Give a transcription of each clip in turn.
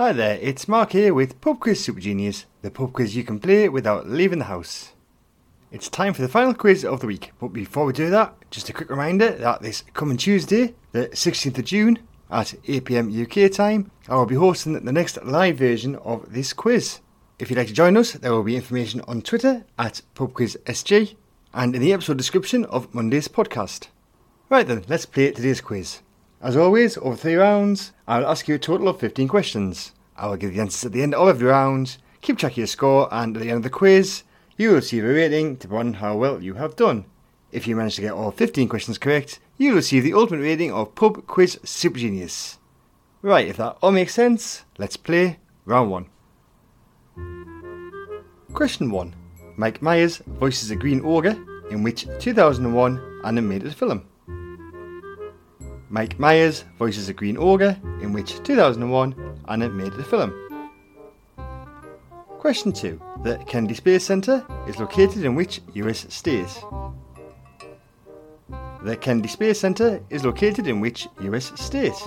Hi there, it's Mark here with Pub Quiz Super Genius, the pub quiz you can play without leaving the house. It's time for the final quiz of the week, but before we do that, just a quick reminder that this coming Tuesday, the 16th of June, at 8pm UK time, I will be hosting the next live version of this quiz. If you'd like to join us, there will be information on Twitter at PubQuizSG and in the episode description of Monday's podcast. Right then, let's play today's quiz. As always, over three rounds, I'll ask you a total of 15 questions. I will give the answers at the end of every round, keep track of your score, and at the end of the quiz, you will receive a rating to on how well you have done. If you manage to get all 15 questions correct, you will receive the ultimate rating of Pub Quiz Super Genius. Right, if that all makes sense, let's play round one. Question 1. Mike Myers voices a green ogre in which 2001 animated film? Mike Myers voices a green ogre in which 2001 animated film? Question 2. The Kennedy Space Center is located in which US state? The Kennedy Space Center is located in which US state?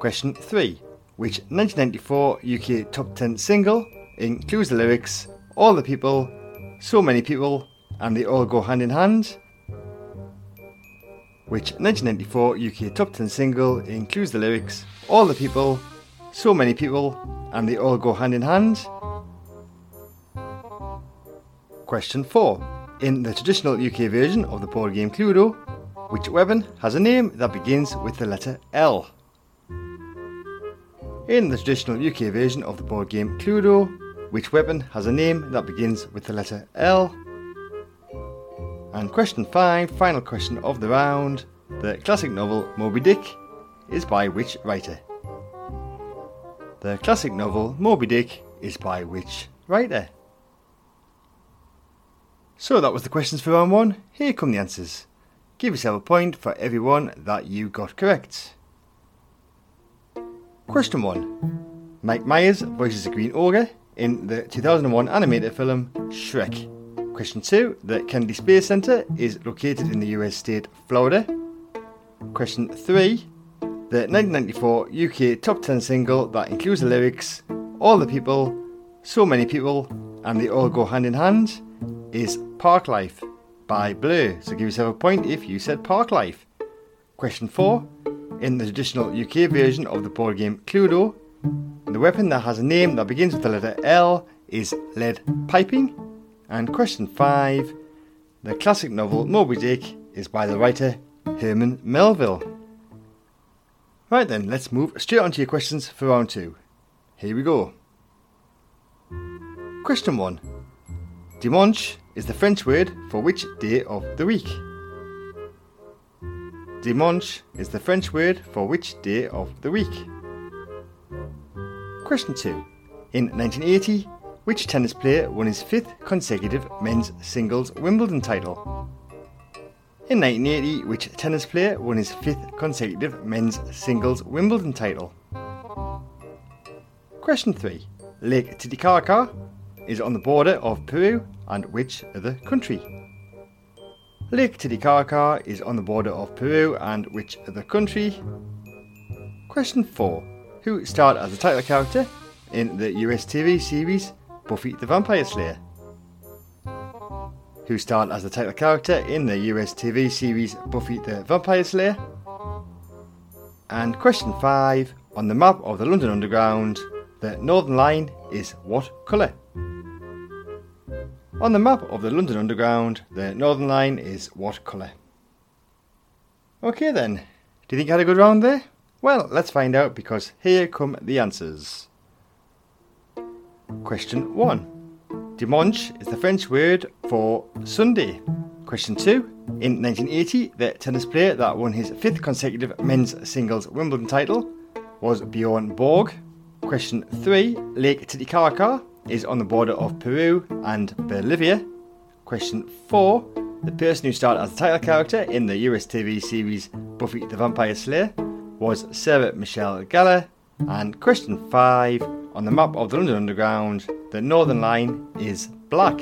Question 3. Which 1994 UK top 10 single includes the lyrics All the people, so many people, and they all go hand in hand? Which 1994 UK top 10 single includes the lyrics All the people, so many people, and they all go hand in hand? Question 4. In the traditional UK version of the board game Cluedo, which weapon has a name that begins with the letter L? In the traditional UK version of the board game Cluedo, which weapon has a name that begins with the letter L? And question 5, final question of the round. The classic novel Moby Dick is by which writer? The classic novel Moby Dick is by which writer? So that was the questions for round one. Here come the answers. Give yourself a point for every one that you got correct. Question 1. Mike Myers voices a green ogre in the 2001 animated film Shrek. Question 2. The Kennedy Space Center is located in the US state Florida. Question 3. The 1994 UK top 10 single that includes the lyrics All the people, so many people, and they all go hand in hand is Parklife by Blur. So give yourself a point if you said Parklife. Question 4. In the traditional UK version of the board game Cluedo, the weapon that has a name that begins with the letter L is lead piping. And question 5. The classic novel Moby Dick is by the writer Herman Melville. Right then, let's move straight on to your questions for round 2. Here we go. Question 1. Dimanche is the French word for which day of the week? Dimanche is the French word for which day of the week? Question 2. In 1980, which tennis player won his fifth consecutive men's singles Wimbledon title? In 1980, which tennis player won his fifth consecutive men's singles Wimbledon title? Question 3. Lake Titicaca is on the border of Peru and which other country? Lake Titicaca is on the border of Peru and which other country? Question 4. Who starred as a title character in the US TV series Buffy the Vampire Slayer? Who starred as the title character in the US TV series Buffy the Vampire Slayer? And question 5. On the map of the London Underground, the Northern Line is what colour? On the map of the London Underground, the Northern Line is what colour? Okay then, do you think I had a good round there? Well, let's find out because here come the answers. Question 1. Dimanche is the French word for Sunday. Question 2. In 1980, the tennis player that won his fifth consecutive men's singles Wimbledon title was Bjorn Borg. Question 3. Lake Titicaca is on the border of Peru and Bolivia. Question 4. The person who starred as the title character in the US TV series Buffy the Vampire Slayer was Sarah Michelle Gellar. And question 5. On the map of the London Underground, the Northern Line is black.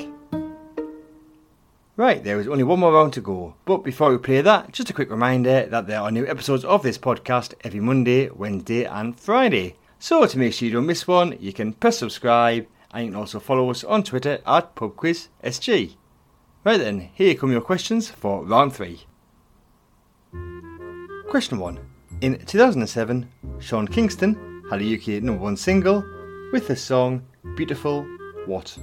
Right, there is only one more round to go. But before we play that, just a quick reminder that there are new episodes of this podcast every Monday, Wednesday, and Friday. So to make sure you don't miss one, you can press subscribe and you can also follow us on Twitter at PubQuizSG. Right then, here come your questions for round three. Question 1. In 2007, Sean Kingston had a UK number one single with the song Beautiful What?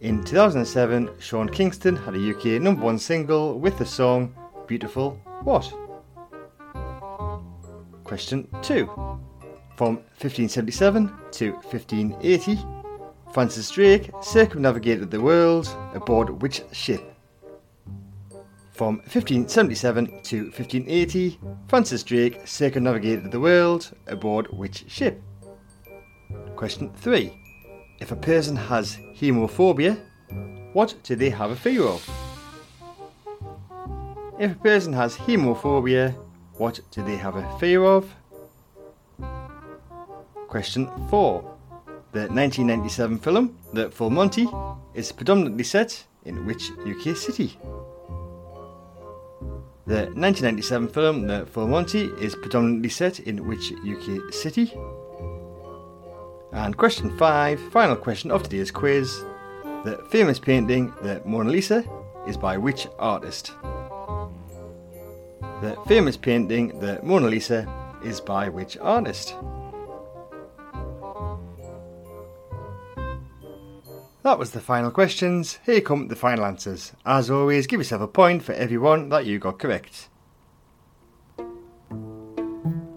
In 2007, Sean Kingston had a UK number one single with the song Beautiful What? Question 2. From 1577 to 1580, Francis Drake circumnavigated the world aboard which ship? From 1577 to 1580, Francis Drake circumnavigated the world aboard which ship? Question 3. If a person has hemophobia, what do they have a fear of? If a person has hemophobia, what do they have a fear of? Question 4. The 1997 film, The Full Monty, is predominantly set in which UK city? The 1997 film The Full Monty is predominantly set in which UK city? And question 5, final question of today's quiz. The famous painting The Mona Lisa is by which artist? The famous painting The Mona Lisa is by which artist? That was the final questions. Here come the final answers. As always, give yourself a point for every one that you got correct.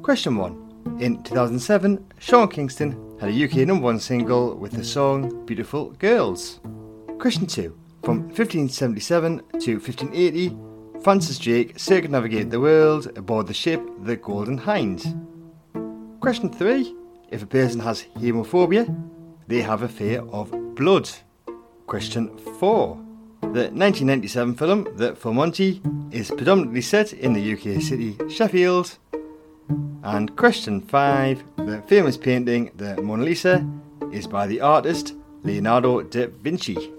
Question 1. In 2007, Sean Kingston had a UK number one single with the song Beautiful Girls. Question 2. From 1577 to 1580, Francis Drake circumnavigated the world aboard the ship the Golden Hind. Question 3. If a person has hemophobia, they have a fear of blood. Question 4. The 1997 film The Full Monty is predominantly set in the UK city Sheffield. And question 5. The famous painting The Mona Lisa is by the artist Leonardo da Vinci.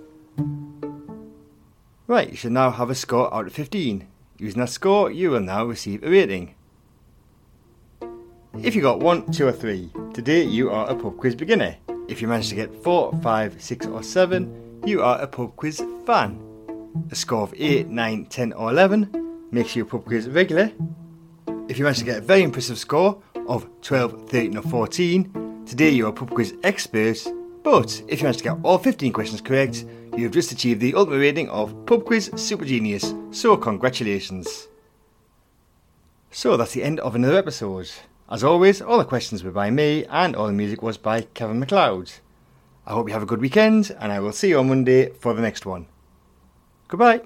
Right, you should now have a score out of 15. Using that score, you will now receive a rating. If you got 1, 2 or 3, today you are a pub quiz beginner. If you manage to get 4, 5, 6 or 7, you are a pub quiz fan. A score of 8, 9, 10 or 11 makes you a pub quiz regular. If you manage to get a very impressive score of 12, 13 or 14, today you are a pub quiz expert. But if you manage to get all 15 questions correct, you have just achieved the ultimate rating of Pub Quiz Super Genius. So congratulations. So that's the end of another episode. As always, all the questions were by me and all the music was by Kevin MacLeod. I hope you have a good weekend and I will see you on Monday for the next one. Goodbye.